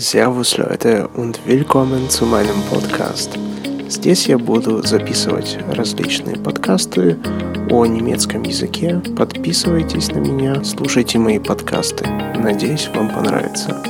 Servus Leute und willkommen zu meinem Podcast. Здесь я буду записывать различные подкасты о немецком языке. Подписывайтесь на меня, слушайте мои подкасты. Надеюсь, вам понравится.